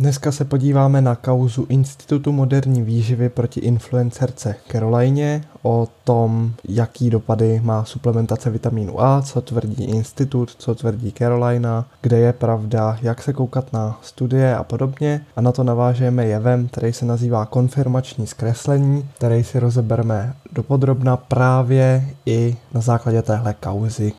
Dneska se podíváme na kauzu Institutu moderní výživy proti influencerce Caroline, o tom, jaký dopady má suplementace vitamínu A, co tvrdí institut, co tvrdí Carolina, kde je pravda, jak se koukat na studie a podobně. A na to navážeme jevem, který se nazývá konfirmační zkreslení, který si rozebereme dopodrobna právě i na základě téhle kauzy,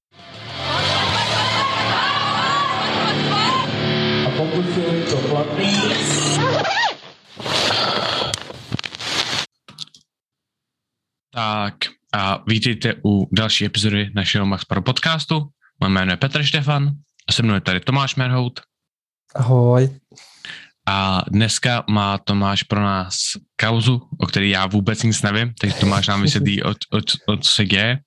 Tak a vítejte u další epizody našeho Max Pro podcastu. Moje jméno je Petr Štefan a se mnou je tady Tomáš Merhout. Ahoj. A dneska má Tomáš pro nás kauzu, o které já vůbec nic nevím, takže Tomáš nám vysvětlí, o, o, o co se děje.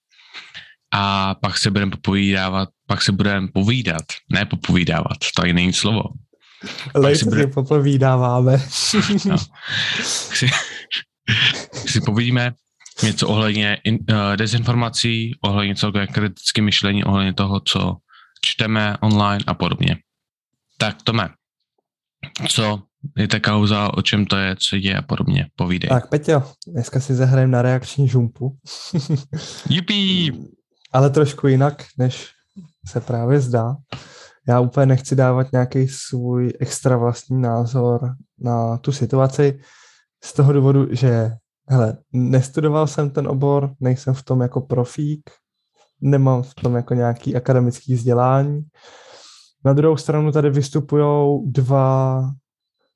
A pak se budeme popovídávat, pak se budeme povídat, ne popovídávat, to je není slovo. Lejte bude... popovídáváme. no. si, si povídíme, něco ohledně in, uh, dezinformací, ohledně celkové kritické myšlení, ohledně toho, co čteme online a podobně. Tak Tome, co je ta kauza, o čem to je, co je a podobně, povídej. Tak Peťo, dneska si zahrajeme na reakční žumpu. Jupi! Ale trošku jinak, než se právě zdá. Já úplně nechci dávat nějaký svůj extra vlastní názor na tu situaci z toho důvodu, že Hele, nestudoval jsem ten obor, nejsem v tom jako profík, nemám v tom jako nějaký akademický vzdělání. Na druhou stranu tady vystupují dva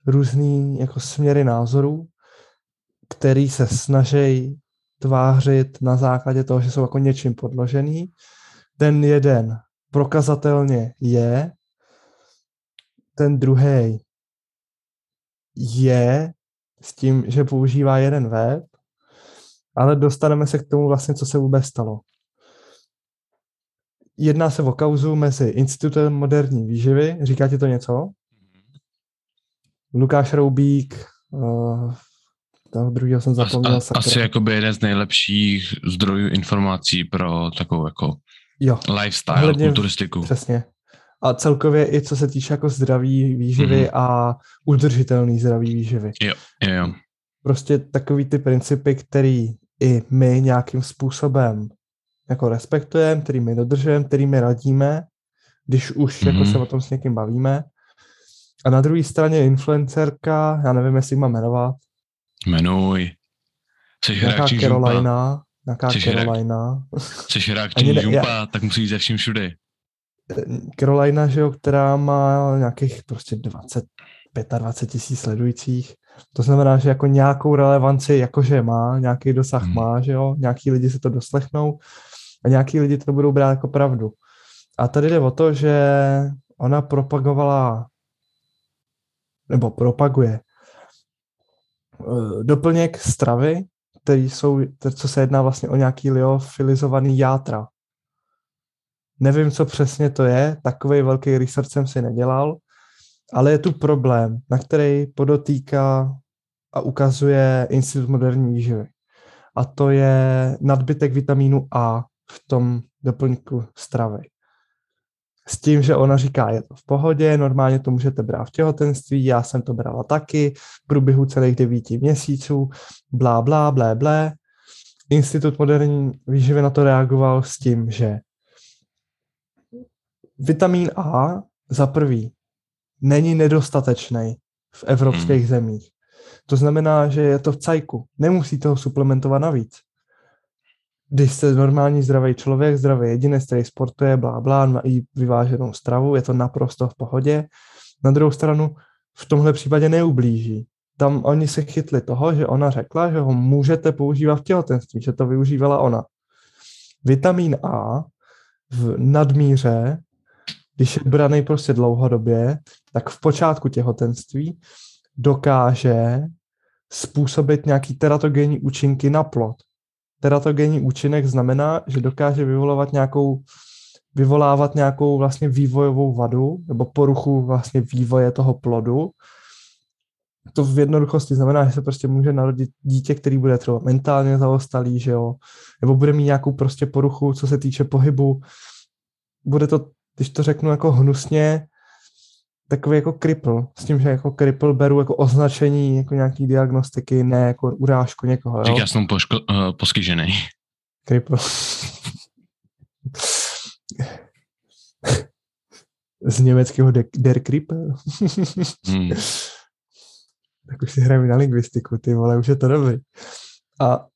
různý jako směry názorů, který se snaží tvářit na základě toho, že jsou jako něčím podložený. Ten jeden prokazatelně je, ten druhý je s tím, že používá jeden web, ale dostaneme se k tomu vlastně, co se vůbec stalo. Jedná se o kauzu mezi Institutem moderní výživy, říká ti to něco? Mm-hmm. Lukáš Roubík, uh, toho druhého jsem zapomněl. As, asi jakoby jeden z nejlepších zdrojů informací pro takovou jako jo. lifestyle, Hledně, kulturistiku. Přesně a celkově i co se týče jako zdraví výživy mm-hmm. a udržitelný zdraví výživy. Jo, jo, jo. Prostě takový ty principy, který i my nějakým způsobem jako respektujeme, který my dodržujeme, který my radíme, když už mm-hmm. jako mhm. se o tom s někým bavíme. A na druhé straně influencerka, já nevím, jestli má jmenovat. Jmenuj. Jsi nějaká Carolina. Nějaká Carolina. Jsi hráční žumpa, tak musí jít ze vším všude. Carolina, že jo, která má nějakých prostě 20, 25 tisíc sledujících. To znamená, že jako nějakou relevanci jakože má, nějaký dosah hmm. má, že jo, nějaký lidi se to doslechnou a nějaký lidi to budou brát jako pravdu. A tady jde o to, že ona propagovala nebo propaguje eh, doplněk stravy, který jsou, co se jedná vlastně o nějaký liofilizovaný játra. Nevím, co přesně to je, takový velký research jsem si nedělal, ale je tu problém, na který podotýká a ukazuje Institut moderní výživy. A to je nadbytek vitamínu A v tom doplňku stravy. S tím, že ona říká, je to v pohodě, normálně to můžete brát v těhotenství, já jsem to brala taky, v průběhu celých devíti měsíců, blá, blá, blé, blé. Institut moderní výživy na to reagoval s tím, že vitamin A za prvý není nedostatečný v evropských hmm. zemích. To znamená, že je to v cajku. Nemusí toho suplementovat navíc. Když jste normální zdravý člověk, zdravý jedinec, který sportuje, blá, blá, má i vyváženou stravu, je to naprosto v pohodě. Na druhou stranu v tomhle případě neublíží. Tam oni se chytli toho, že ona řekla, že ho můžete používat v těhotenství, že to využívala ona. Vitamin A v nadmíře když je braný prostě dlouhodobě, tak v počátku těhotenství dokáže způsobit nějaký teratogenní účinky na plod. Teratogenní účinek znamená, že dokáže vyvolávat nějakou, vyvolávat nějakou vlastně vývojovou vadu nebo poruchu vlastně vývoje toho plodu. To v jednoduchosti znamená, že se prostě může narodit dítě, který bude třeba mentálně zaostalý, že jo, nebo bude mít nějakou prostě poruchu, co se týče pohybu. Bude to když to řeknu jako hnusně, takový jako cripple, s tím, že jako cripple beru jako označení jako nějaký diagnostiky, ne jako urážku někoho. Jo? já jsem poško- uh, poskyžený. Cripple. Z německého de- Der Krippel. hmm. Tak už si hrajeme na lingvistiku, ty vole, už je to dobrý. A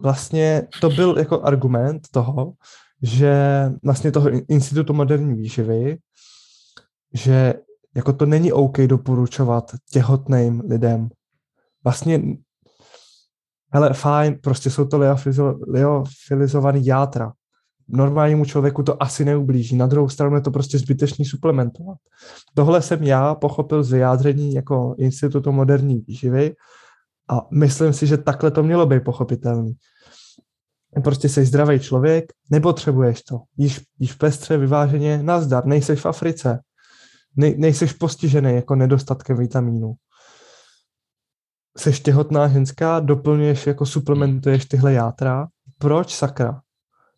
vlastně to byl jako argument toho, že vlastně toho Institutu moderní výživy, že jako to není OK doporučovat těhotným lidem. Vlastně, hele, fajn, prostě jsou to liofilizovaný játra. Normálnímu člověku to asi neublíží. Na druhou stranu je to prostě zbytečný suplementovat. Tohle jsem já pochopil z vyjádření jako Institutu moderní výživy a myslím si, že takhle to mělo být pochopitelný. Prostě jsi zdravý člověk, nepotřebuješ to. Jíš, jíš pestře, vyváženě, nazdar, nejseš v Africe ne, nejseš postižený jako nedostatkem vitamínů. Seš těhotná ženská, doplňuješ, jako suplementuješ tyhle játra. Proč sakra?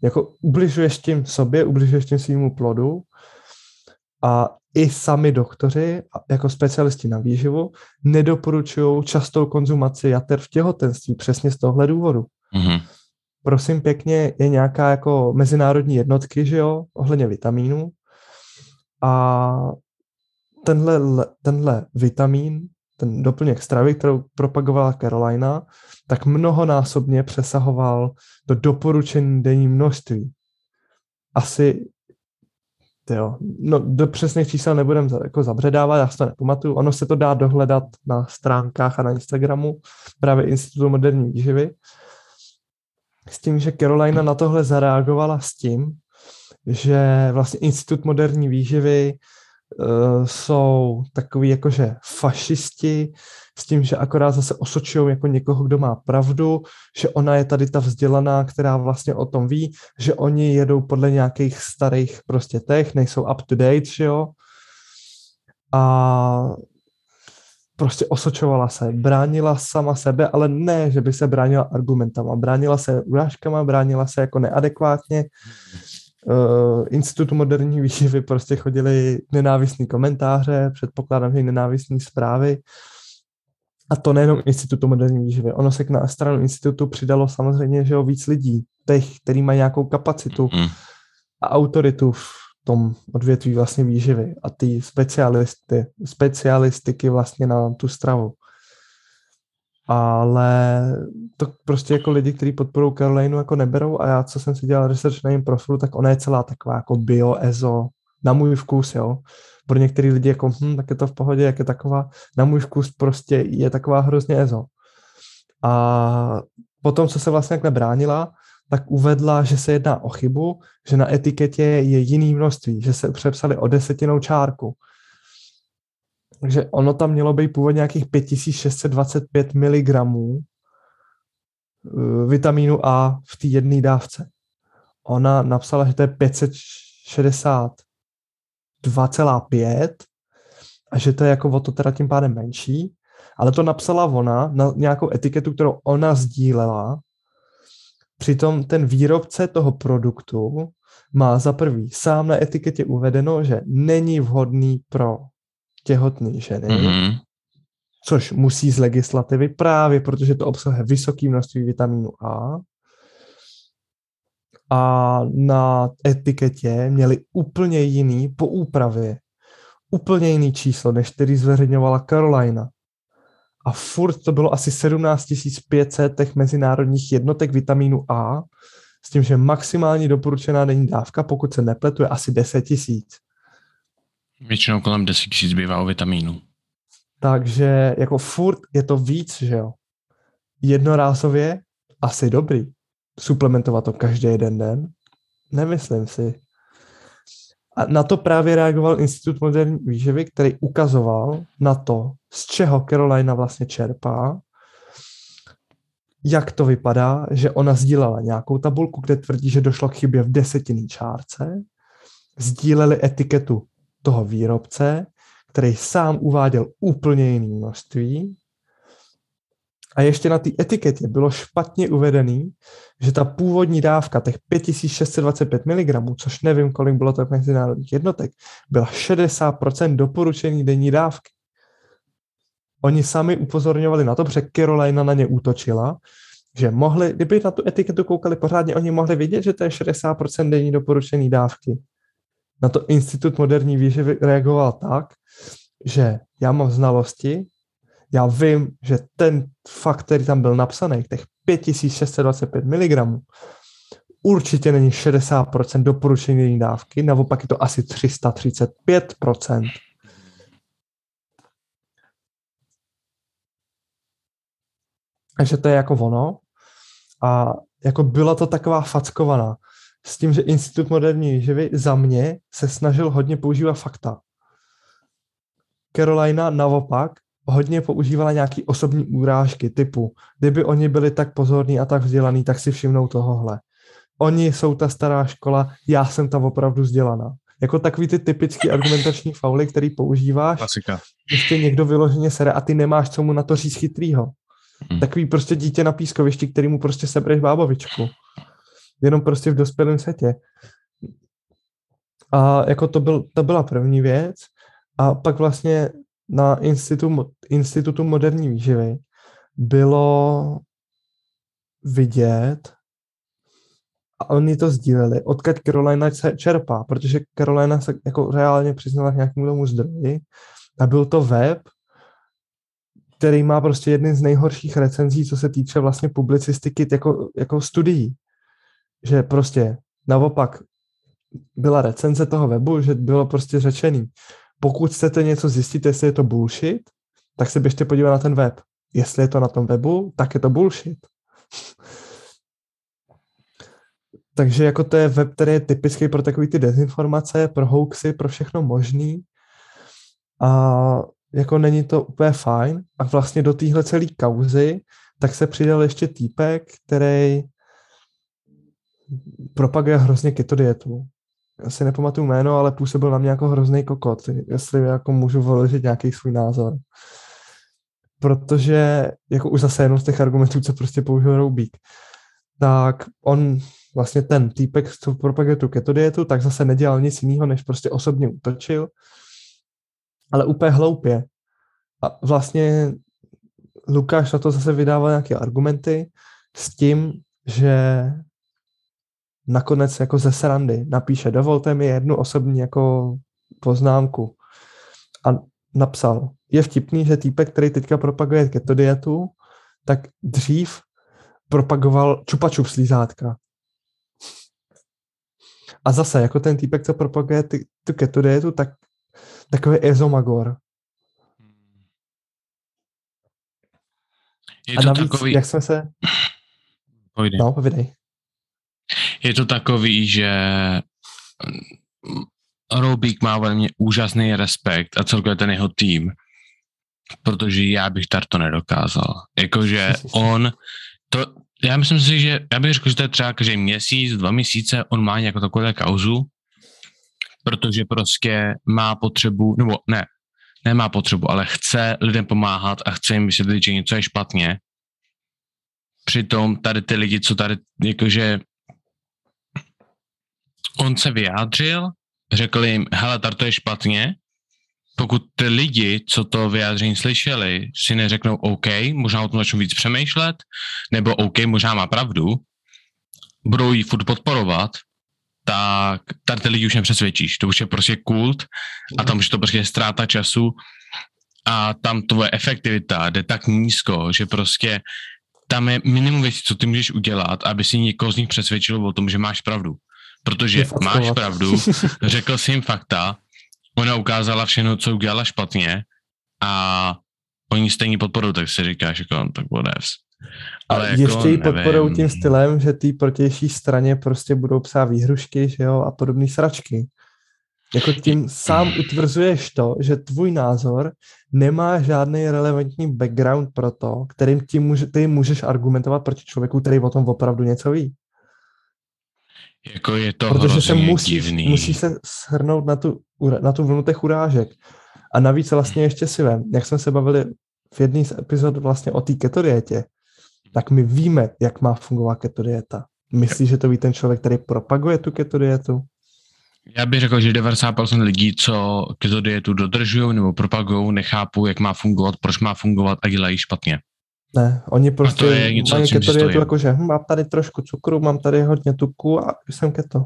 Jako ubližuješ tím sobě, ubližuješ tím svýmu plodu a i sami doktoři, jako specialisti na výživu, nedoporučují častou konzumaci jater v těhotenství přesně z tohle důvodu. Mm-hmm. Prosím pěkně, je nějaká jako mezinárodní jednotky, že jo, ohledně vitamínů a tenhle, tenhle vitamin, ten doplněk stravy, kterou propagovala Carolina, tak mnohonásobně přesahoval do doporučení denní množství. Asi Jo. No, do přesných čísel nebudem jako zabředávat, já si to nepamatuju. Ono se to dá dohledat na stránkách a na Instagramu právě Institutu moderní výživy. S tím, že Carolina na tohle zareagovala s tím, že vlastně Institut moderní výživy uh, jsou takový jakože fašisti s tím, že akorát zase osočují jako někoho, kdo má pravdu, že ona je tady ta vzdělaná, která vlastně o tom ví, že oni jedou podle nějakých starých prostě těch, nejsou up to date, že jo. A prostě osočovala se, bránila sama sebe, ale ne, že by se bránila argumentama, bránila se urážkama, bránila se jako neadekvátně uh, Institutu moderní výživy prostě chodili nenávistní komentáře, předpokládám, že i nenávistní zprávy. A to nejenom Institutu moderní výživy. Ono se k na stranu institutu přidalo samozřejmě, že jo, víc lidí, těch, který mají nějakou kapacitu mm. a autoritu v tom odvětví vlastně výživy a ty specialisty, specialistiky vlastně na tu stravu ale to prostě jako lidi, kteří podporují Carolinu, jako neberou a já, co jsem si dělal research na jejím profilu, tak ona je celá taková jako bio, ezo, na můj vkus, jo. Pro některý lidi jako, hm, tak je to v pohodě, jak je taková, na můj vkus prostě je taková hrozně ezo. A potom, co se vlastně jak nebránila, tak uvedla, že se jedná o chybu, že na etiketě je jiný množství, že se přepsali o desetinou čárku. Takže ono tam mělo být původně nějakých 5625 mg eh, vitamínu A v té jedné dávce. Ona napsala, že to je 562,5 a že to je jako o to teda tím pádem menší, ale to napsala ona na nějakou etiketu, kterou ona sdílela. Přitom ten výrobce toho produktu má za prvý sám na etiketě uvedeno, že není vhodný pro těhotné ženy, mm-hmm. což musí z legislativy právě, protože to obsahuje vysoké množství vitamínu A. A na etiketě měli úplně jiný, po úpravě, úplně jiný číslo, než který zveřejňovala Carolina. A furt to bylo asi 17 500 těch mezinárodních jednotek vitamínu A, s tím, že maximální doporučená denní dávka, pokud se nepletu, je asi 10 tisíc. Většinou kolem 10 tisíc bývá o vitamínu. Takže jako furt je to víc, že jo. Jednorázově asi dobrý. Suplementovat to každý jeden den? Nemyslím si. A na to právě reagoval Institut moderní výživy, který ukazoval na to, z čeho Carolina vlastně čerpá, jak to vypadá, že ona sdílela nějakou tabulku, kde tvrdí, že došlo k chybě v desetinný čárce, sdíleli etiketu toho výrobce, který sám uváděl úplně jiný množství A ještě na té etiketě bylo špatně uvedený, že ta původní dávka, těch 5625 mg, což nevím, kolik bylo to mezinárodních jednotek, byla 60% doporučený denní dávky. Oni sami upozorňovali na to, protože Carolina na ně útočila, že mohli, kdyby na tu etiketu koukali pořádně, oni mohli vidět, že to je 60% denní doporučený dávky. Na to Institut moderní výživy reagoval tak, že já mám znalosti, já vím, že ten fakt, který tam byl napsaný, těch 5625 mg, určitě není 60% doporučení dávky, naopak je to asi 335%. Takže to je jako ono. A jako byla to taková fackovaná. S tím, že Institut moderní výživy za mě se snažil hodně používat fakta. Carolina naopak hodně používala nějaký osobní úrážky typu, kdyby oni byli tak pozorní a tak vzdělaní, tak si všimnou tohohle. Oni jsou ta stará škola, já jsem tam opravdu vzdělaná. Jako takový ty typický argumentační fauly, který používáš, Klasika. ještě někdo vyloženě sere a ty nemáš co mu na to říct chytrýho. Hmm. Takový prostě dítě na pískovišti, který mu prostě sebereš bábovičku. Jenom prostě v dospělém světě. A jako to, byl, to byla první věc. A pak vlastně na institutu, institutu moderní výživy bylo vidět, a oni to sdíleli, odkud Carolina se čerpá, protože Carolina se jako reálně přiznala k nějakému tomu zdroji a byl to web, který má prostě jedny z nejhorších recenzí, co se týče vlastně publicistiky jako, jako studií. Že prostě naopak byla recenze toho webu, že bylo prostě řečený, pokud chcete něco zjistit, jestli je to bullshit, tak se běžte podívat na ten web. Jestli je to na tom webu, tak je to bullshit. Takže jako to je web, který je typický pro takové ty dezinformace, pro hoaxy, pro všechno možný. A jako není to úplně fajn. A vlastně do téhle celé kauzy tak se přidal ještě týpek, který propaguje hrozně keto dietu já si nepamatuju jméno, ale působil na mě jako hrozný kokot, jestli jako můžu vložit nějaký svůj názor. Protože, jako už zase jenom z těch argumentů, co prostě použil Roubík, tak on vlastně ten týpek, co propaguje tu keto dietu, tak zase nedělal nic jiného, než prostě osobně útočil, ale úplně hloupě. A vlastně Lukáš na to zase vydával nějaké argumenty s tím, že nakonec jako ze srandy napíše, dovolte mi jednu osobní jako poznámku. A napsal, je vtipný, že týpek, který teďka propaguje keto dietu, tak dřív propagoval čupa čup slízátka. A zase, jako ten týpek, co propaguje ty, tu keto dietu, tak takový ezomagor. Je to A navíc, takový... jak jsme se... Pojde. No, povidej je to takový, že Roubík má velmi úžasný respekt a celkově ten jeho tým, protože já bych to nedokázal. Jakože on, to, já myslím si, že já bych řekl, že to je třeba každý měsíc, dva měsíce, on má nějakou takovou kauzu, protože prostě má potřebu, nebo ne, nemá potřebu, ale chce lidem pomáhat a chce jim vysvětlit, že něco je špatně. Přitom tady ty lidi, co tady jakože on se vyjádřil, řekl jim, hele, to je špatně, pokud ty lidi, co to vyjádření slyšeli, si neřeknou OK, možná o tom začnou víc přemýšlet, nebo OK, možná má pravdu, budou ji furt podporovat, tak tady ty lidi už nepřesvědčíš. To už je prostě kult a tam už to prostě je ztráta času a tam tvoje efektivita jde tak nízko, že prostě tam je minimum věcí, co ty můžeš udělat, aby si někoho z nich přesvědčil o tom, že máš pravdu protože máš pravdu, řekl jsi jim fakta, ona ukázala všechno, co udělala špatně a oni stejně podporují, tak si říkáš, jako, no, tak whatevs. Ale a jako, ještě ji podporují tím stylem, že ty protější straně prostě budou psát výhrušky, že jo, a podobné sračky. Jako tím sám utvrzuješ to, že tvůj názor nemá žádný relevantní background pro to, kterým ty, může, ty můžeš argumentovat proti člověku, který o tom opravdu něco ví. Jako je to Protože se musí, divný. musí se shrnout na tu, na tu vlnu těch urážek. A navíc vlastně ještě si vem, jak jsme se bavili v jedné z epizod vlastně o té ketodietě, tak my víme, jak má fungovat ketodieta. Myslíš, že to ví ten člověk, který propaguje tu ketodietu? Já bych řekl, že 90% lidí, co ketodietu dodržují nebo propagují, nechápou, jak má fungovat, proč má fungovat a dělají špatně. Ne, oni prostě je něco, mají ketodietu jakože hm, mám tady trošku cukru, mám tady hodně tuku a jsem keto.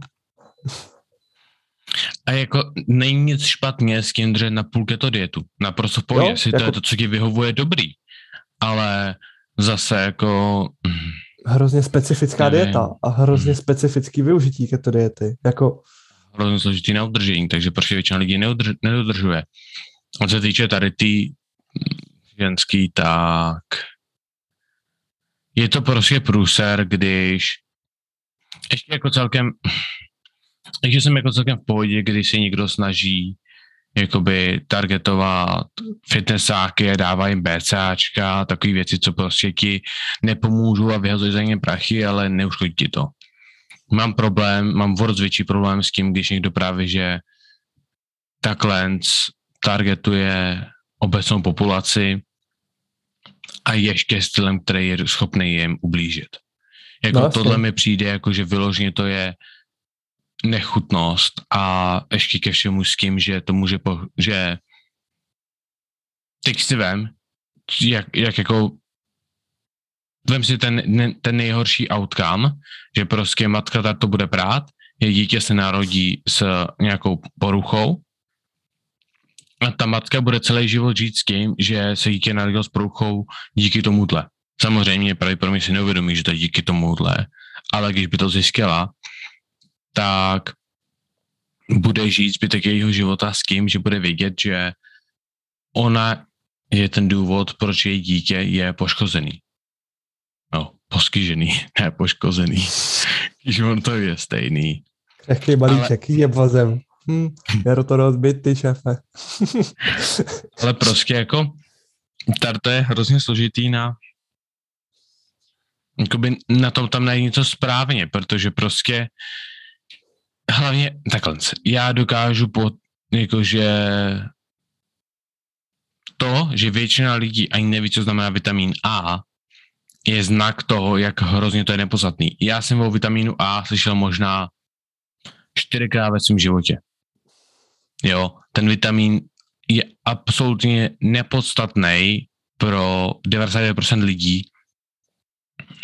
A jako není nic špatně s tím držet na půl keto dietu. Naprosto v pohodě, si jako... to je to, co ti vyhovuje dobrý. Ale zase jako... Hrozně specifická nevím. dieta a hrozně hmm. specifický využití keto diety. Jako... Hrozně složitý na udržení, takže prostě většina lidí neudrž, nedodržuje. A co se týče tady ty ženský, tak je to prostě průser, když ještě jako celkem takže jsem jako celkem v pohodě, když se někdo snaží jakoby targetovat fitnessáky a dává jim BCAčka, takové věci, co prostě ti nepomůžou a vyhazují za ně prachy, ale neuškodí ti to. Mám problém, mám vůbec větší problém s tím, když někdo právě, že takhle targetuje obecnou populaci a ještě stylem, který je schopný jim ublížit. Jako no, tohle mi přijde, jako že vyloženě to je nechutnost a ještě ke všemu s tím, že to může, po, že teď si vem, jak, jak jako vem si ten, ten nejhorší outcome, že prostě matka tak to bude prát, je dítě se narodí s nějakou poruchou a ta matka bude celý život žít s tím, že se dítě narodilo s poruchou díky tomuhle. Samozřejmě pravděpodobně si neuvědomí, že to je díky tomuhle, ale když by to zjistila, tak bude žít zbytek jejího života s tím, že bude vědět, že ona je ten důvod, proč její dítě je poškozený. No, poskyžený, ne poškozený. Když on to je stejný. Jaký balíček, Ale... je vozem. Hm, je to rozbit, ty šefe. Ale prostě jako, tady to je hrozně složitý na jakoby na tom tam najít něco správně, protože prostě hlavně takhle, já dokážu pod, jakože to, že většina lidí ani neví, co znamená vitamin A, je znak toho, jak hrozně to je nepodstatný. Já jsem o vitamínu A slyšel možná čtyřikrát ve svém životě. Jo, ten vitamin je absolutně nepodstatný pro 99% lidí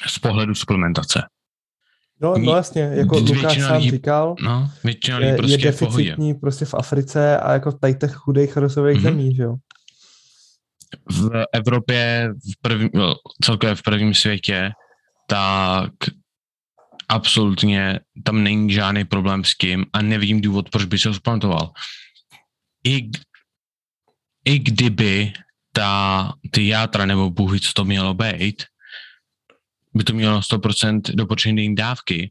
z pohledu suplementace. No, no jasně, jako Lukáš sám lidí, říkal, no, většina lidí prostě je deficitní v prostě v Africe a jako tady těch chudých rozvojových mm-hmm. zemí, že jo? V Evropě, v první, no, celkově v prvním světě, tak absolutně tam není žádný problém s tím a nevidím důvod, proč by se ho splantoval. I, I kdyby ta, ty játra nebo bůhy, co to mělo být, by to mělo 100% doporučené dávky,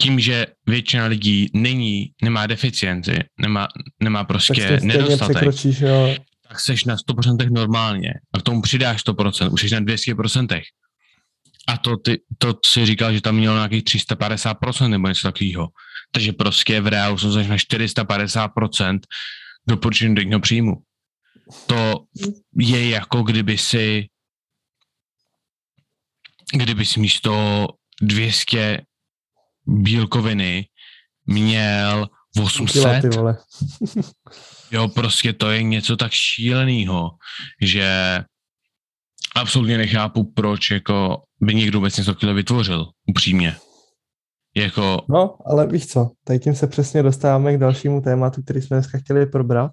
tím, že většina lidí není, nemá deficienci, nemá, nemá prostě tak nedostatek, jo. tak seš na 100% normálně a k tomu přidáš 100%, už jsi na 200%. A to, ty, to si říkal, že tam mělo nějakých 350% nebo něco takového. Takže prostě v reálu jsou na 450% doporučeného příjmu. To je jako kdyby si kdyby si místo 200 bílkoviny měl 800. jo, prostě to je něco tak šíleného, že absolutně nechápu, proč jako by někdo vůbec něco takového vytvořil, upřímně. Jako... No, ale víš co, tady tím se přesně dostáváme k dalšímu tématu, který jsme dneska chtěli probrat.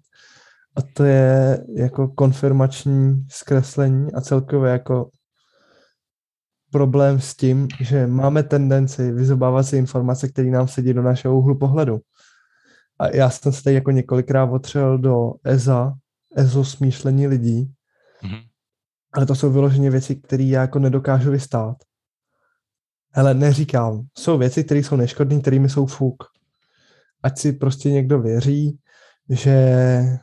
A to je jako konfirmační zkreslení a celkově jako problém s tím, že máme tendenci vyzobávat si informace, které nám sedí do našeho úhlu pohledu. A já jsem se tady jako několikrát otřel do EZA, EZO smýšlení lidí, mm-hmm. ale to jsou vyloženě věci, které já jako nedokážu vystát. Ale neříkám, jsou věci, které jsou neškodné, kterými jsou fuk. Ať si prostě někdo věří, že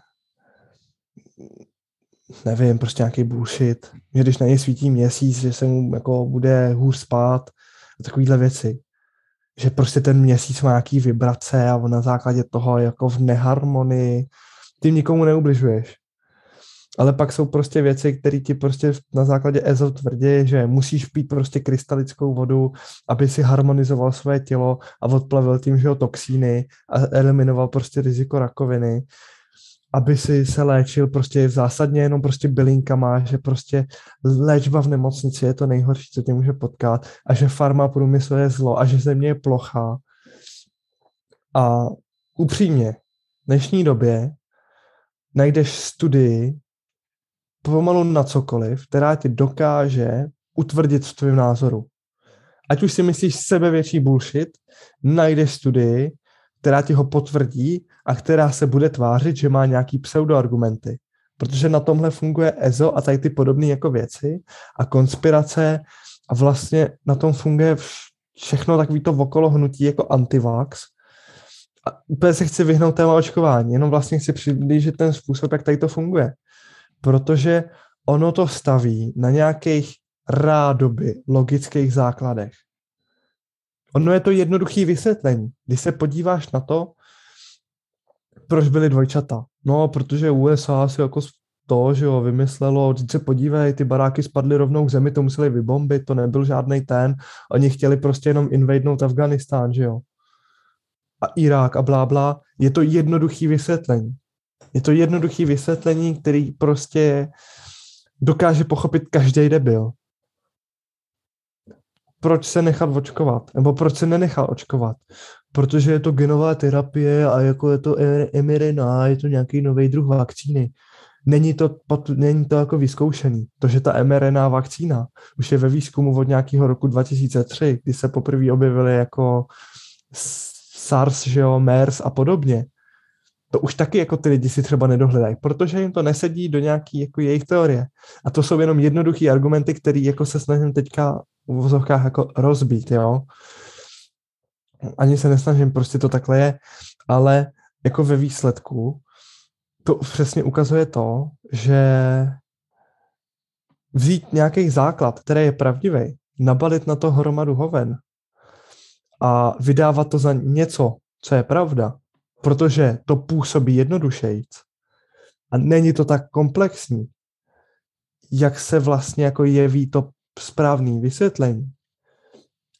nevím, prostě nějaký bullshit, že když na něj svítí měsíc, že se mu jako bude hůř spát a takovýhle věci. Že prostě ten měsíc má nějaký vibrace a on na základě toho jako v neharmonii, ty nikomu neubližuješ. ale pak jsou prostě věci, které ti prostě na základě EZO tvrdí, že musíš pít prostě krystalickou vodu, aby si harmonizoval své tělo a odplavil tím, že ho toxíny a eliminoval prostě riziko rakoviny aby si se léčil prostě zásadně jenom prostě bylinkama, že prostě léčba v nemocnici je to nejhorší, co tě může potkat a že farma průmysl je zlo a že země je plochá. A upřímně, v dnešní době najdeš studii pomalu na cokoliv, která ti dokáže utvrdit v tvém názoru. Ať už si myslíš sebe větší bullshit, najdeš studii, která ti ho potvrdí a která se bude tvářit, že má nějaký pseudoargumenty. Protože na tomhle funguje EZO a tady ty podobné jako věci a konspirace a vlastně na tom funguje všechno takový to okolo hnutí jako antivax. A úplně se chci vyhnout téma očkování, jenom vlastně chci přiblížit ten způsob, jak tady to funguje. Protože ono to staví na nějakých rádoby logických základech. Ono je to jednoduché vysvětlení. Když se podíváš na to, proč byly dvojčata. No, protože USA si jako to, že jo, vymyslelo, teď se podívej, ty baráky spadly rovnou k zemi, to museli vybombit, to nebyl žádný ten, oni chtěli prostě jenom invadnout Afganistán, že jo. A Irák a blá, blá. Je to jednoduchý vysvětlení. Je to jednoduchý vysvětlení, který prostě dokáže pochopit každý debil proč se nechat očkovat, nebo proč se nenechal očkovat. Protože je to genová terapie a jako je to mRNA, je to nějaký nový druh vakcíny. Není to, není to jako vyzkoušený. To, že ta mRNA vakcína už je ve výzkumu od nějakého roku 2003, kdy se poprvé objevily jako SARS, že jo, MERS a podobně, to už taky jako ty lidi si třeba nedohledají, protože jim to nesedí do nějaký jako jejich teorie. A to jsou jenom jednoduché argumenty, které jako se snažím teďka v uvozovkách jako rozbít, jo. Ani se nesnažím, prostě to takhle je, ale jako ve výsledku to přesně ukazuje to, že vzít nějaký základ, který je pravdivý, nabalit na to hromadu hoven a vydávat to za něco, co je pravda, protože to působí jednodušejc a není to tak komplexní, jak se vlastně jako jeví to správný vysvětlení,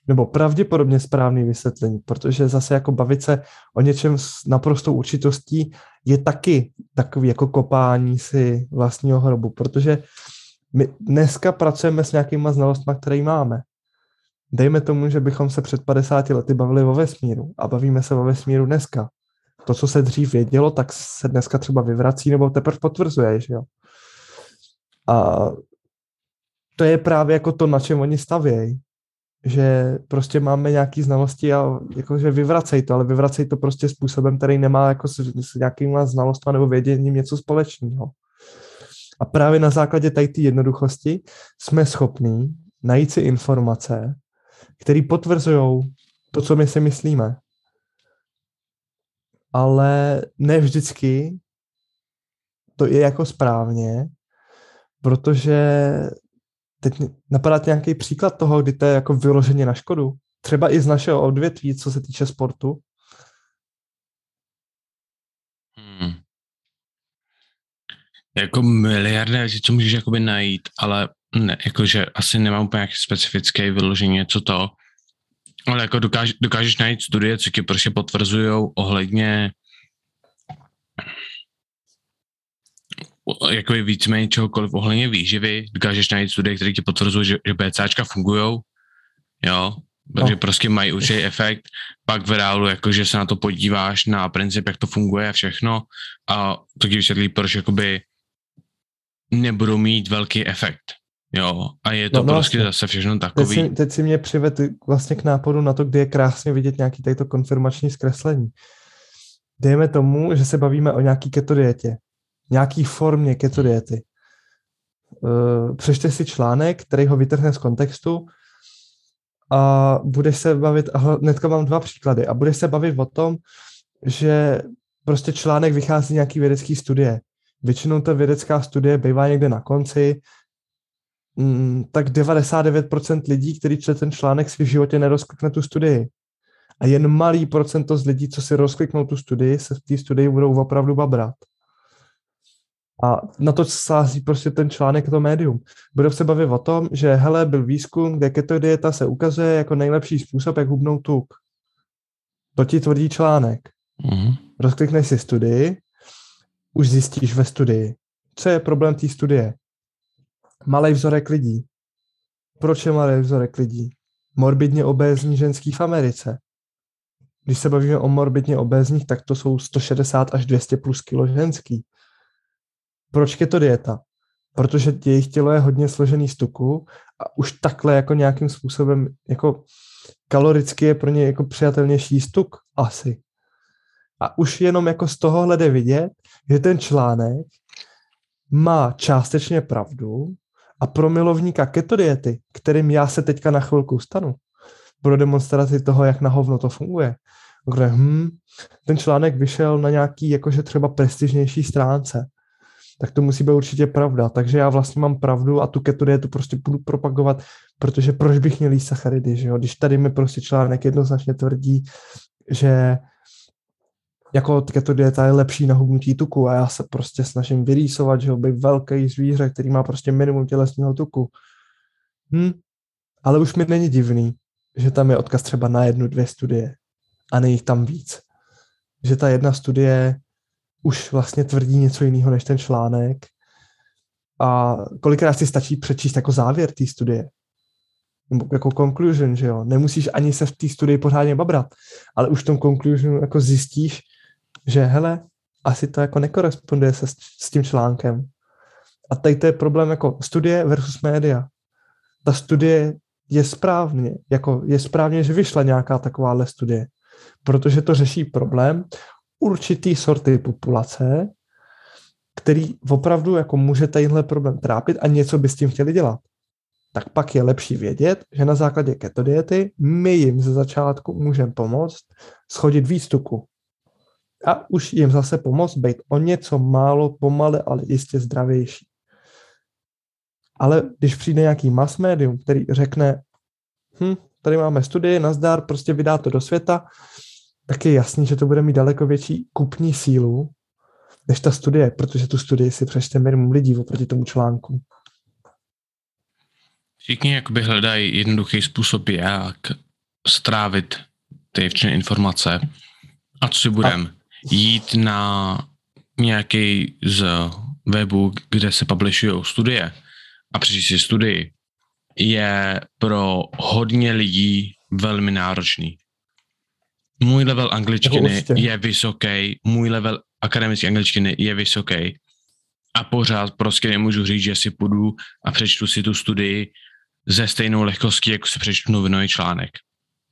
nebo pravděpodobně správný vysvětlení, protože zase jako bavit se o něčem s naprostou určitostí je taky takový jako kopání si vlastního hrobu, protože my dneska pracujeme s nějakýma znalostmi, které máme. Dejme tomu, že bychom se před 50 lety bavili o vesmíru a bavíme se o vesmíru dneska. To, co se dřív vědělo, tak se dneska třeba vyvrací nebo teprve potvrzuje, že jo. A to je právě jako to, na čem oni stavějí. Že prostě máme nějaké znalosti a jakože vyvracej to, ale vyvracej to prostě způsobem, který nemá jako s, s nějakýma znalostma nebo věděním něco společného. A právě na základě tady té jednoduchosti jsme schopní najít si informace, které potvrzují to, co my si myslíme. Ale ne vždycky to je jako správně, protože teď napadá nějaký příklad toho, kdy to je jako vyloženě na škodu? Třeba i z našeho odvětví, co se týče sportu? Hmm. Jako miliardé věcí, co můžeš jakoby najít, ale ne, jakože asi nemám úplně nějaký specifický vyložení něco to, ale jako dokáž, dokážeš najít studie, co ti prostě potvrzují ohledně jako je víceméně čehokoliv ohledně výživy, dokážeš najít studie, které ti potvrzují, že, že BCAčka fungují, jo, protože no. prostě mají určitý efekt, pak v reálu jakože se na to podíváš na princip, jak to funguje a všechno a to ti vysvětlí, proč jakoby nebudou mít velký efekt. Jo, a je to no, no prostě vlastně. zase všechno takový. Teď si, teď si mě přived vlastně k nápodu na to, kdy je krásně vidět nějaký tato konfirmační zkreslení. Dejme tomu, že se bavíme o nějaký keto dietě nějaký formě keto diety. Uh, přečte si článek, který ho vytrhne z kontextu a budeš se bavit, a hnedka mám dva příklady, a budeš se bavit o tom, že prostě článek vychází z nějaký vědecký studie. Většinou ta vědecká studie bývá někde na konci, mm, tak 99% lidí, kteří čte ten článek, si v životě nerozklikne tu studii. A jen malý procento z lidí, co si rozkliknou tu studii, se v té studii budou opravdu babrat. A na to sází prostě ten článek, to médium. Budou se bavit o tom, že hele, byl výzkum, kde keto dieta se ukazuje jako nejlepší způsob, jak hubnout tuk. To ti tvrdí článek. Mm-hmm. Rozklikneš si studii, už zjistíš ve studii, co je problém té studie. Malý vzorek lidí. Proč je malý vzorek lidí? Morbidně obézní ženský v Americe. Když se bavíme o morbidně obézních, tak to jsou 160 až 200 plus kilo ženský. Proč je to dieta? Protože jejich tělo je hodně složený z tuku a už takhle jako nějakým způsobem jako kaloricky je pro ně jako přijatelnější stuk asi. A už jenom jako z tohohle jde vidět, že ten článek má částečně pravdu a pro milovníka keto diety, kterým já se teďka na chvilku stanu, pro demonstraci toho, jak na hovno to funguje, kde, hm, ten článek vyšel na nějaký jakože třeba prestižnější stránce, tak to musí být určitě pravda. Takže já vlastně mám pravdu a tu keto dietu prostě budu propagovat, protože proč bych měl jíst sacharidy, že jo? Když tady mi prostě článek jednoznačně tvrdí, že jako keto dieta je lepší na hubnutí tuku a já se prostě snažím vyrýsovat, že být velký zvíře, který má prostě minimum tělesního tuku. Hm, ale už mi není divný, že tam je odkaz třeba na jednu, dvě studie a nejich tam víc. Že ta jedna studie už vlastně tvrdí něco jiného než ten článek a kolikrát si stačí přečíst jako závěr té studie, nebo jako conclusion, že jo. Nemusíš ani se v té studii pořádně babrat, ale už v tom conclusionu jako zjistíš, že hele, asi to jako nekoresponduje se s, tím článkem. A tady to je problém jako studie versus média. Ta studie je správně, jako je správně, že vyšla nějaká takováhle studie, protože to řeší problém určitý sorty populace, který opravdu jako může tadyhle problém trápit a něco by s tím chtěli dělat. Tak pak je lepší vědět, že na základě keto diety my jim ze začátku můžeme pomoct schodit výstuku. A už jim zase pomoct být o něco málo pomale, ale jistě zdravější. Ale když přijde nějaký mass medium, který řekne, hm, tady máme studii, nazdar, prostě vydá to do světa, tak je jasný, že to bude mít daleko větší kupní sílu než ta studie, protože tu studii si přečte minimum lidí oproti tomu článku. Všichni jakoby hledají jednoduchý způsob, jak strávit ty informace. A co si budem? Jít na nějaký z webu, kde se publishují studie a přečíst si studii, je pro hodně lidí velmi náročný můj level angličtiny jako je vysoký, můj level akademické angličtiny je vysoký a pořád prostě nemůžu říct, že si půjdu a přečtu si tu studii ze stejnou lehkostí, jako si přečtu novinový článek.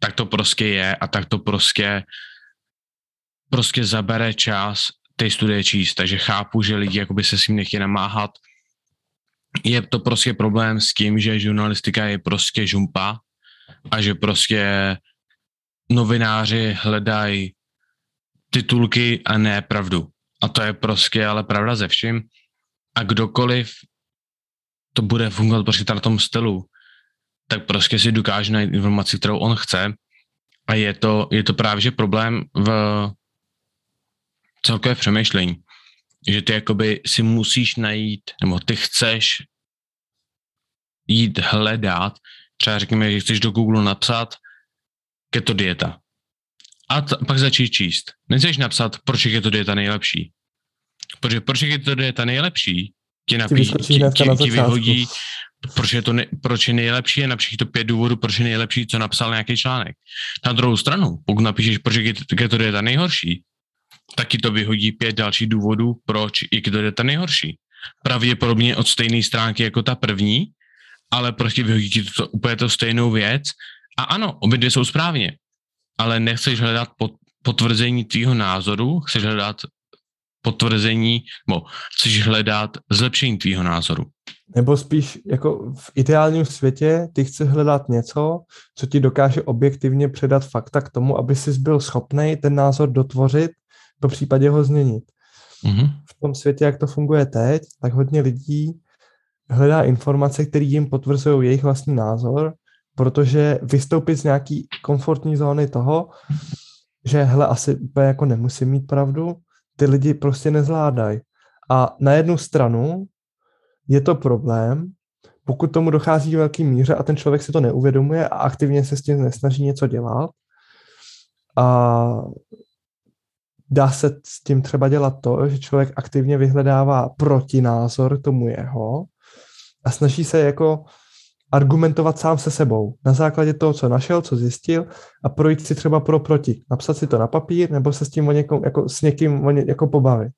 Tak to prostě je a tak to prostě prostě zabere čas té studie číst, takže chápu, že lidi jakoby se s tím nechtějí namáhat. Je to prostě problém s tím, že žurnalistika je prostě žumpa a že prostě novináři hledají titulky a ne pravdu. A to je prostě ale pravda ze vším. A kdokoliv to bude fungovat prostě na tom stylu, tak prostě si dokáže najít informaci, kterou on chce. A je to, je to právě že problém v celkové přemýšlení. Že ty jakoby si musíš najít, nebo ty chceš jít hledat, třeba řekněme, že chceš do Google napsat keto dieta. A t- pak začít číst. Nechceš napsat, proč je keto dieta nejlepší. Protože proč je keto dieta nejlepší, ti, napí, ti, ti, ti vyhodí, proč je, to ne, proč je nejlepší a napíšeš to pět důvodů, proč je nejlepší, co napsal nějaký článek. Na druhou stranu, pokud napíšeš, proč je keto dieta nejhorší, taky to vyhodí pět dalších důvodů, proč je keto dieta nejhorší. Pravděpodobně od stejné stránky jako ta první, ale prostě vyhodí ti to úplně to stejnou věc a ano, obě dvě jsou správně, ale nechceš hledat pot, potvrzení tvýho názoru, chceš hledat potvrzení, nebo chceš hledat zlepšení tvýho názoru. Nebo spíš jako v ideálním světě ty chceš hledat něco, co ti dokáže objektivně předat fakta k tomu, aby jsi byl schopný ten názor dotvořit, po případě ho změnit. Mm-hmm. V tom světě, jak to funguje teď, tak hodně lidí hledá informace, které jim potvrzují jejich vlastní názor protože vystoupit z nějaký komfortní zóny toho, že hele, asi úplně jako nemusím mít pravdu, ty lidi prostě nezvládají. A na jednu stranu je to problém, pokud tomu dochází v velký míře a ten člověk si to neuvědomuje a aktivně se s tím nesnaží něco dělat, a dá se s tím třeba dělat to, že člověk aktivně vyhledává protinázor tomu jeho a snaží se jako argumentovat sám se sebou na základě toho, co našel, co zjistil a projít si třeba pro proti. Napsat si to na papír nebo se s tím o někom, jako, s někým o ně, jako pobavit.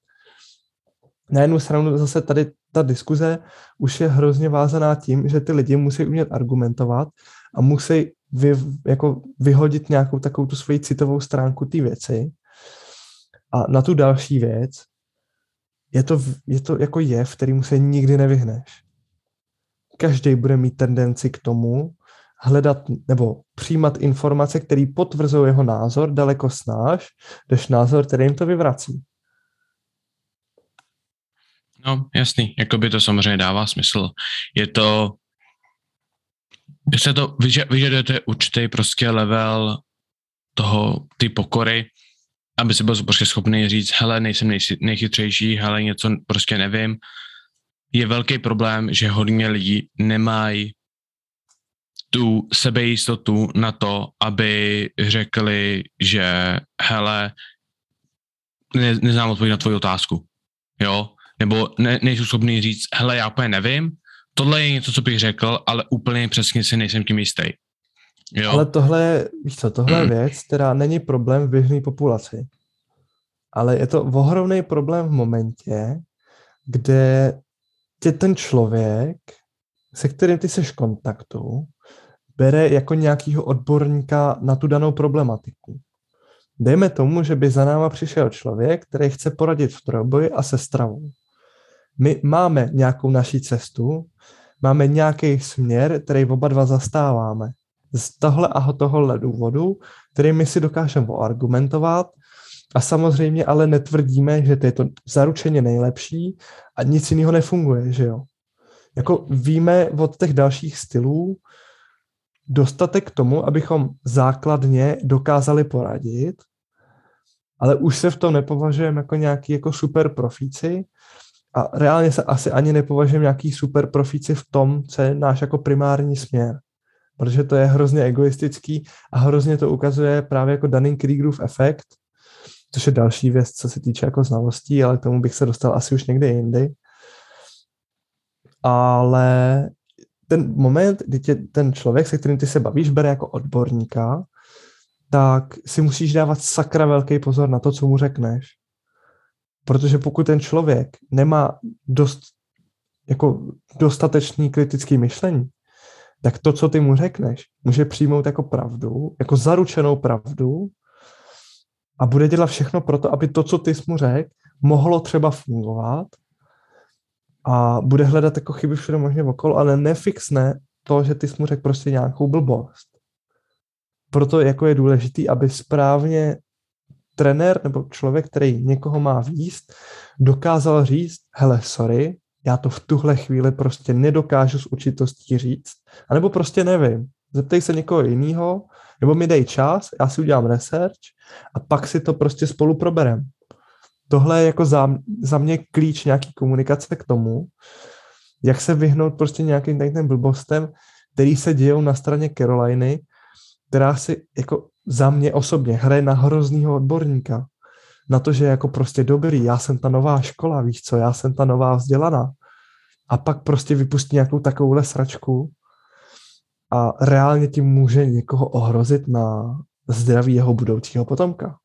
Na jednu stranu zase tady ta diskuze už je hrozně vázaná tím, že ty lidi musí umět argumentovat a musí vy, jako vyhodit nějakou takovou tu svoji citovou stránku té věci. A na tu další věc je to, je to jako jev, kterýmu se nikdy nevyhneš. Každý bude mít tendenci k tomu hledat nebo přijímat informace, které potvrzují jeho názor daleko snáš, než názor, který jim to vyvrací. No, jasný, jako by to samozřejmě dává smysl. Je to, se to vyžadujete určitý prostě level toho, ty pokory, aby si byl prostě schopný říct, hele, nejsem nejchytřejší, hele, něco prostě nevím. Je velký problém, že hodně lidí nemají tu sebejistotu na to, aby řekli, že hele, ne, neznám odpověď na tvoji otázku. Jo? Nebo ne, nejsou schopný říct, hele, já úplně nevím, tohle je něco, co bych řekl, ale úplně přesně si nejsem tím jistý. Jo? Ale tohle, víš co, tohle je věc, která není problém v běžné populaci. Ale je to ohromný problém v momentě, kde tě ten člověk, se kterým ty seš kontaktu, bere jako nějakýho odborníka na tu danou problematiku. Dejme tomu, že by za náma přišel člověk, který chce poradit v trojboji a se stravou. My máme nějakou naší cestu, máme nějaký směr, který oba dva zastáváme. Z tohle a tohohle důvodu, který my si dokážeme argumentovat a samozřejmě ale netvrdíme, že to je to zaručeně nejlepší a nic jiného nefunguje, že jo. Jako víme od těch dalších stylů dostatek k tomu, abychom základně dokázali poradit, ale už se v tom nepovažujeme jako nějaký jako super profíci a reálně se asi ani nepovažujeme nějaký super profíci v tom, co je náš jako primární směr. Protože to je hrozně egoistický a hrozně to ukazuje právě jako Dunning-Kriegerův efekt, což je další věc, co se týče jako znalostí, ale k tomu bych se dostal asi už někde jindy. Ale ten moment, kdy tě ten člověk, se kterým ty se bavíš, bere jako odborníka, tak si musíš dávat sakra velký pozor na to, co mu řekneš. Protože pokud ten člověk nemá dost, jako dostatečný kritický myšlení, tak to, co ty mu řekneš, může přijmout jako pravdu, jako zaručenou pravdu a bude dělat všechno pro to, aby to, co ty jsi mu řekl, mohlo třeba fungovat a bude hledat jako chyby všude možně okolo, ale nefixne to, že ty jsi mu řekl prostě nějakou blbost. Proto jako je důležitý, aby správně trenér nebo člověk, který někoho má výst, dokázal říct, hele, sorry, já to v tuhle chvíli prostě nedokážu s určitostí říct, anebo prostě nevím. Zeptej se někoho jiného, nebo mi dej čas, já si udělám research a pak si to prostě spolu proberem. Tohle je jako za, za mě klíč nějaký komunikace k tomu, jak se vyhnout prostě nějakým takovým blbostem, který se dějou na straně Caroliny, která si jako za mě osobně hraje na hroznýho odborníka. Na to, že jako prostě dobrý, já jsem ta nová škola, víš co, já jsem ta nová vzdělaná. A pak prostě vypustí nějakou takovouhle sračku a reálně tím může někoho ohrozit na zdraví jeho budoucího potomka.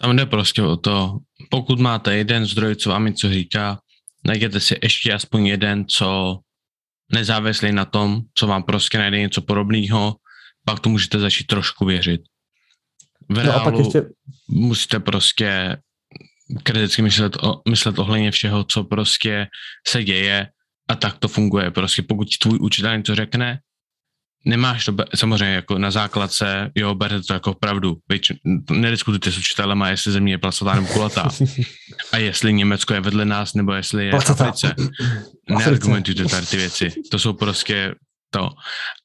Tam jde prostě o to, pokud máte jeden zdroj, co vám něco říká, najděte si ještě aspoň jeden, co nezávislý na tom, co vám prostě najde něco podobného, pak to můžete začít trošku věřit. V no a pak ještě... musíte prostě kriticky myslet, o, myslet ohledně všeho, co prostě se děje a tak to funguje. Prostě pokud tvůj učitel něco řekne, nemáš to, samozřejmě jako na základce, jo, berte to jako pravdu. Věč, nediskutujte s učitelem, jestli země je plasatá nebo kulatá. A jestli Německo je vedle nás, nebo jestli je v Africe. Neargumentujte tady ty věci. To jsou prostě to.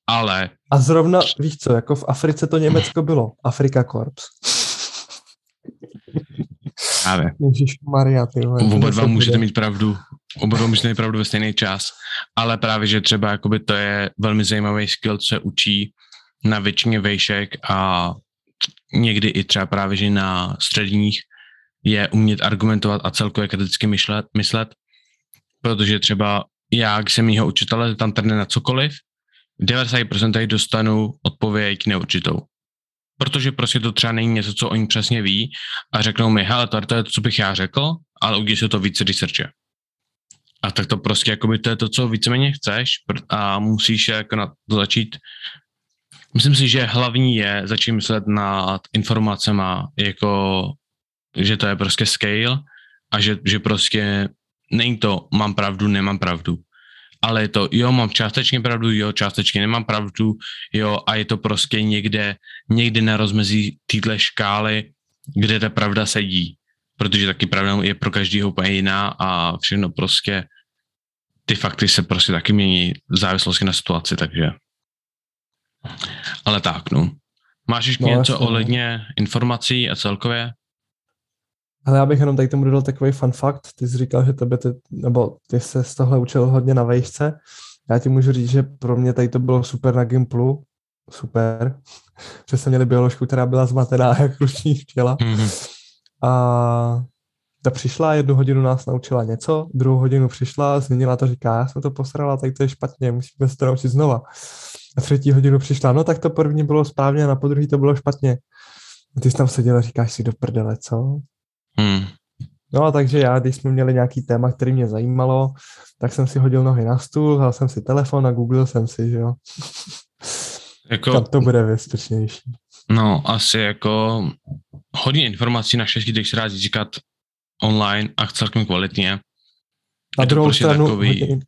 Ale... A zrovna, víš co, jako v Africe to Německo bylo. Afrika Korps. Právě. Maria, ty vole. Oba dva můžete mít pravdu, oba dva můžete mít pravdu ve stejný čas, ale právě, že třeba jakoby to je velmi zajímavý skill, co se učí na většině vejšek a někdy i třeba právě, že na středních je umět argumentovat a celkově kriticky myšlet, myslet, protože třeba já, když jsem mýho učitele tam trne na cokoliv, 90% dostanu odpověď neurčitou. Protože prostě to třeba není něco, co oni přesně ví a řeknou mi, hele, to je to, co bych já řekl, ale udělej se to více researche. A tak to prostě jakoby to je to, co víceméně chceš a musíš jako na to začít Myslím si, že hlavní je začít myslet nad informacemi, jako, že to je prostě scale a že, že prostě není to mám pravdu, nemám pravdu, ale je to jo, mám částečně pravdu, jo, částečně nemám pravdu, jo, a je to prostě někde, někde na rozmezí téhle škály, kde ta pravda sedí, protože taky pravda je pro každého úplně jiná a všechno prostě ty fakty se prostě taky mění v závislosti na situaci, takže ale tak, no. Máš ještě no, něco no. ohledně informací a celkově? Ale já bych jenom tady tomu dodal takový fun fact. Ty jsi říkal, že tebe ty, nebo ty se z tohle učil hodně na vejšce. Já ti můžu říct, že pro mě tady to bylo super na Gimplu. Super. Že jsme měli bioložku, která byla zmatená jak ruční těla. Mm-hmm. A ta přišla, jednu hodinu nás naučila něco, druhou hodinu přišla, změnila to, říká, já jsem to posrala, tak to je špatně, musíme se to naučit znova. A třetí hodinu přišla, no tak to první bylo správně a na podruhý to bylo špatně. A ty jsi tam seděl a říkáš si do prdele, co? Hmm. No a takže já, když jsme měli nějaký téma, který mě zajímalo, tak jsem si hodil nohy na stůl, hal jsem si telefon a googlil jsem si, že jo. Jako, Tam to bude bezpečnější. No, asi jako hodně informací na šesti, když se rád říkat online a celkem kvalitně. Na druhou prostě stranu, takový, hodně,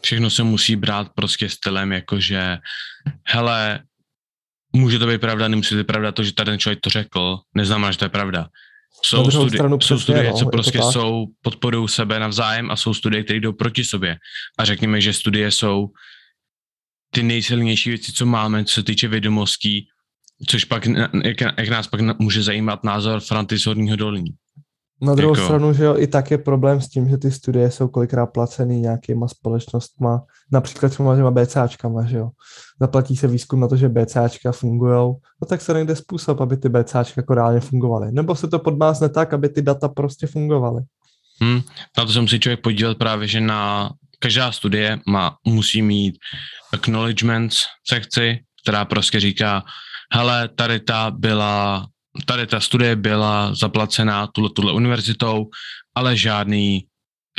všechno se musí brát prostě stylem, jakože hele, může to být pravda, nemusí to být pravda, to, že tady ten člověk to řekl, neznamená, že to je pravda. Jsou, studi- stranu jsou studie, no, co prostě jsou, podporují sebe navzájem a jsou studie, které jdou proti sobě. A řekněme, že studie jsou ty nejsilnější věci, co máme, co se týče vědomostí, což pak, jak, jak nás pak může zajímat názor Frantis Horního dolní. Na druhou jako... stranu, že jo, i tak je problém s tím, že ty studie jsou kolikrát placený nějakýma společnostma, například třeba těma BCAčkama, že jo. Zaplatí se výzkum na to, že BCAčka fungují, no tak se najde způsob, aby ty BCAčka jako reálně fungovaly. Nebo se to podmázne tak, aby ty data prostě fungovaly. Hmm, na to se musí člověk podívat právě, že na každá studie má, musí mít acknowledgement sekci, která prostě říká, hele, tady ta byla tady ta studie byla zaplacená tuhle, tuhle univerzitou, ale žádný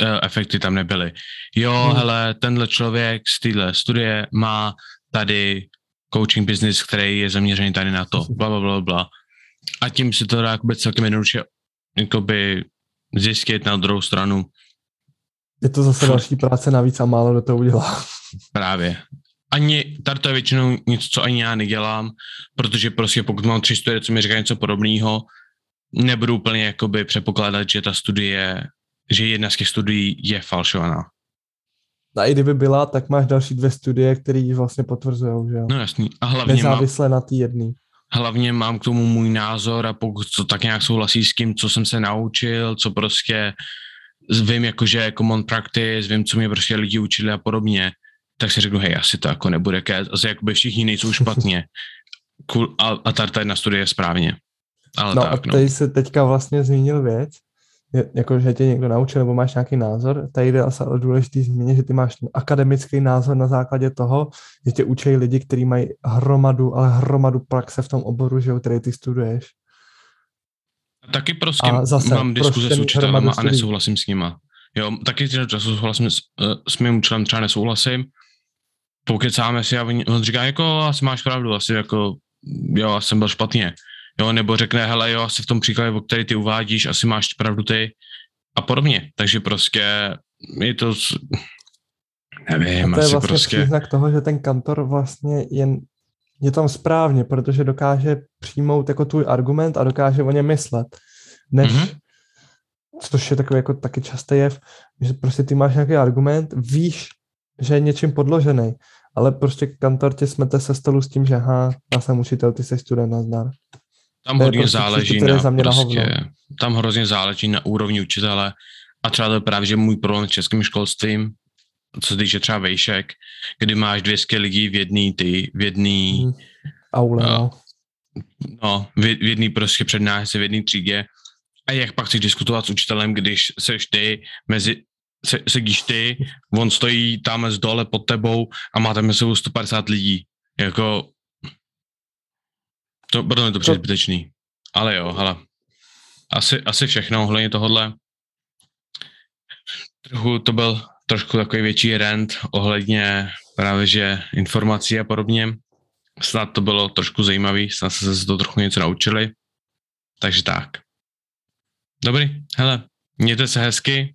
uh, efekty tam nebyly. Jo, hmm. hele, tenhle člověk z téhle studie má tady coaching business, který je zaměřený tady na to, bla, bla, bla, bla. A tím si to dá jakoby celkem jednoduše jakoby zjistit na druhou stranu. Je to zase další práce navíc a málo do toho udělá. Právě ani, tady to je většinou něco, co ani já nedělám, protože prostě pokud mám tři studie, co mi říkají něco podobného, nebudu úplně jakoby přepokládat, že ta studie, že jedna z těch studií je falšovaná. A i kdyby byla, tak máš další dvě studie, které ji vlastně potvrzují, že jo? No jasný. A hlavně Nezávisle mám, na té jedné. Hlavně mám k tomu můj názor a pokud to tak nějak souhlasí s tím, co jsem se naučil, co prostě vím jakože common practice, vím, co mě prostě lidi učili a podobně, tak si řeknu, hej, asi to jako nebude kec, asi jakoby všichni nejsou špatně cool, a, a tady jedna studie je správně. Ale no tak, a tady no. se teďka vlastně zmínil věc, jako že tě někdo naučil nebo máš nějaký názor, tady jde asi o důležitý zmínit, že ty máš akademický názor na základě toho, že tě učí lidi, kteří mají hromadu, ale hromadu praxe v tom oboru, že který ty studuješ. Taky prostě zase, mám diskuze s učitelama a nesouhlasím s nima. Jo, taky času souhlasím s, eh, s mým učitelem, třeba nesouhlasím, pokecáme si a on říká, jako asi máš pravdu, asi jako, jo, asi jsem byl špatně. Jo, nebo řekne, hele, jo, asi v tom příkladě, o který ty uvádíš, asi máš pravdu ty a podobně. Takže prostě je to, nevím, a to je asi vlastně prostě... příznak toho, že ten kantor vlastně jen je tam správně, protože dokáže přijmout jako tvůj argument a dokáže o něm myslet. Než, mm-hmm. což je takový jako taky častý jev, že prostě ty máš nějaký argument, víš, že je něčím podložený, ale prostě kantor tě smete se stolu s tím, že aha, já jsem učitel, ty jsi student, nazdar. Tam hodně prostě záleží na, na prostě, tam hrozně záleží na úrovni učitele a třeba to je právě, že můj problém s českým školstvím, co se týče třeba vejšek, kdy máš 200 lidí v jedný ty, v jedný hmm. aule, no. no, v, v jedný prostě přednášce, v jedné třídě a jak pak chceš diskutovat s učitelem, když seš ty mezi, sedíš ty, on stojí tam z dole pod tebou a máte mezi sebou 150 lidí. Jako, to, proto je to přijde zbytečný. Ale jo, hele, asi, asi všechno ohledně tohohle. Trochu to byl trošku takový větší rent ohledně právě že informací a podobně. Snad to bylo trošku zajímavý, snad se z toho trochu něco naučili. Takže tak. Dobrý, hele, mějte se hezky